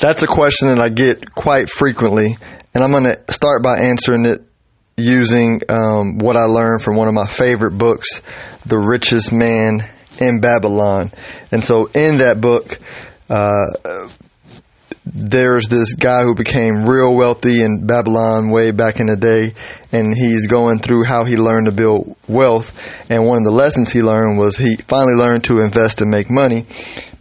That's a question that I get quite frequently, and I'm going to start by answering it using um, what I learned from one of my favorite books, The Richest Man in Babylon. And so, in that book, uh, there's this guy who became real wealthy in Babylon way back in the day, and he's going through how he learned to build wealth. And one of the lessons he learned was he finally learned to invest and make money,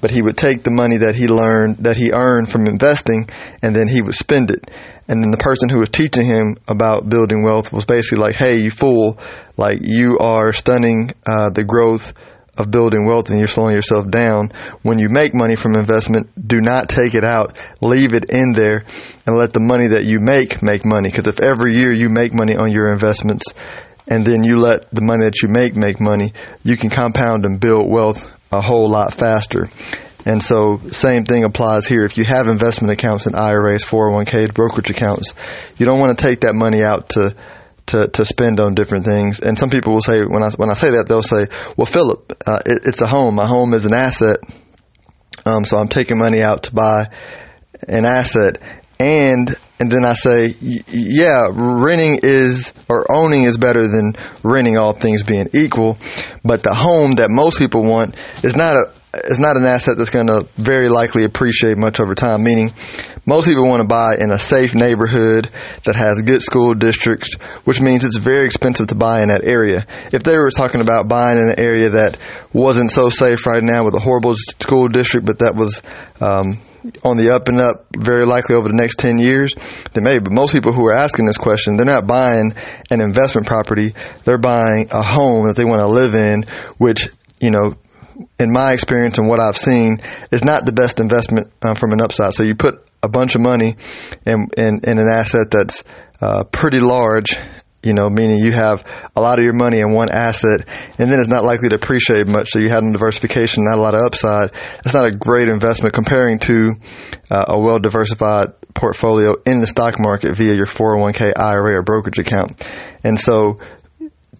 but he would take the money that he learned, that he earned from investing, and then he would spend it. And then the person who was teaching him about building wealth was basically like, "Hey, you fool! Like you are stunning uh, the growth of building wealth and you're slowing yourself down. When you make money from investment, do not take it out. Leave it in there and let the money that you make make money. Because if every year you make money on your investments and then you let the money that you make make money, you can compound and build wealth a whole lot faster. And so, same thing applies here. If you have investment accounts and IRAs, 401ks, brokerage accounts, you don't want to take that money out to to, to spend on different things. And some people will say, when I, when I say that, they'll say, well, Philip, uh, it, it's a home. My home is an asset. Um, so I'm taking money out to buy an asset. And, and then I say, yeah, renting is, or owning is better than renting all things being equal. But the home that most people want is not a, is not an asset that's going to very likely appreciate much over time. Meaning, most people want to buy in a safe neighborhood that has good school districts, which means it's very expensive to buy in that area. If they were talking about buying in an area that wasn't so safe right now with a horrible school district, but that was um, on the up and up, very likely over the next 10 years, then maybe. But most people who are asking this question, they're not buying an investment property. They're buying a home that they want to live in, which, you know, in my experience and what I've seen, is not the best investment um, from an upside. So you put a bunch of money in in, in an asset that's uh, pretty large. You know, meaning you have a lot of your money in one asset, and then it's not likely to appreciate much. So you have no diversification, not a lot of upside. It's not a great investment comparing to uh, a well diversified portfolio in the stock market via your 401k IRA or brokerage account. And so,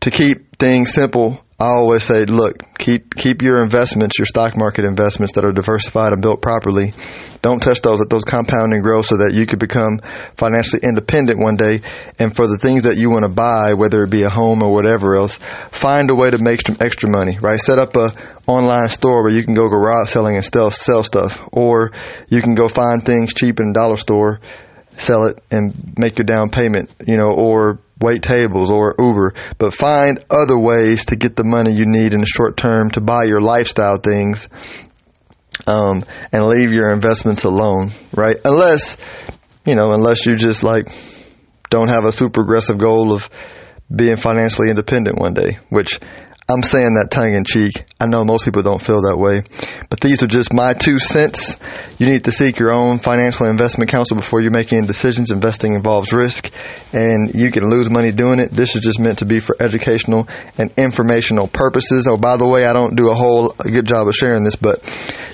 to keep things simple, I always say, look, keep keep your investments, your stock market investments that are diversified and built properly. Don't touch those. Let those compound and grow so that you could become financially independent one day. And for the things that you want to buy, whether it be a home or whatever else, find a way to make some extra money. Right? Set up a online store where you can go garage selling and sell sell stuff, or you can go find things cheap in a dollar store, sell it, and make your down payment. You know, or wait tables or Uber, but find other ways to get the money you need in the short term to buy your lifestyle things, um, and leave your investments alone, right? Unless, you know, unless you just like don't have a super aggressive goal of being financially independent one day, which I'm saying that tongue in cheek. I know most people don't feel that way, but these are just my two cents. You need to seek your own financial investment counsel before you're making decisions. Investing involves risk and you can lose money doing it. This is just meant to be for educational and informational purposes. Oh, by the way, I don't do a whole good job of sharing this, but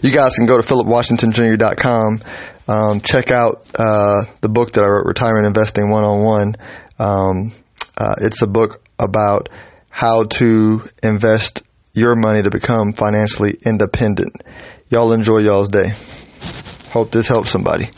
you guys can go to philipwashingtonjr.com, um, check out, uh, the book that I wrote, Retirement Investing One on One. it's a book about how to invest your money to become financially independent. Y'all enjoy y'all's day. Hope this helps somebody.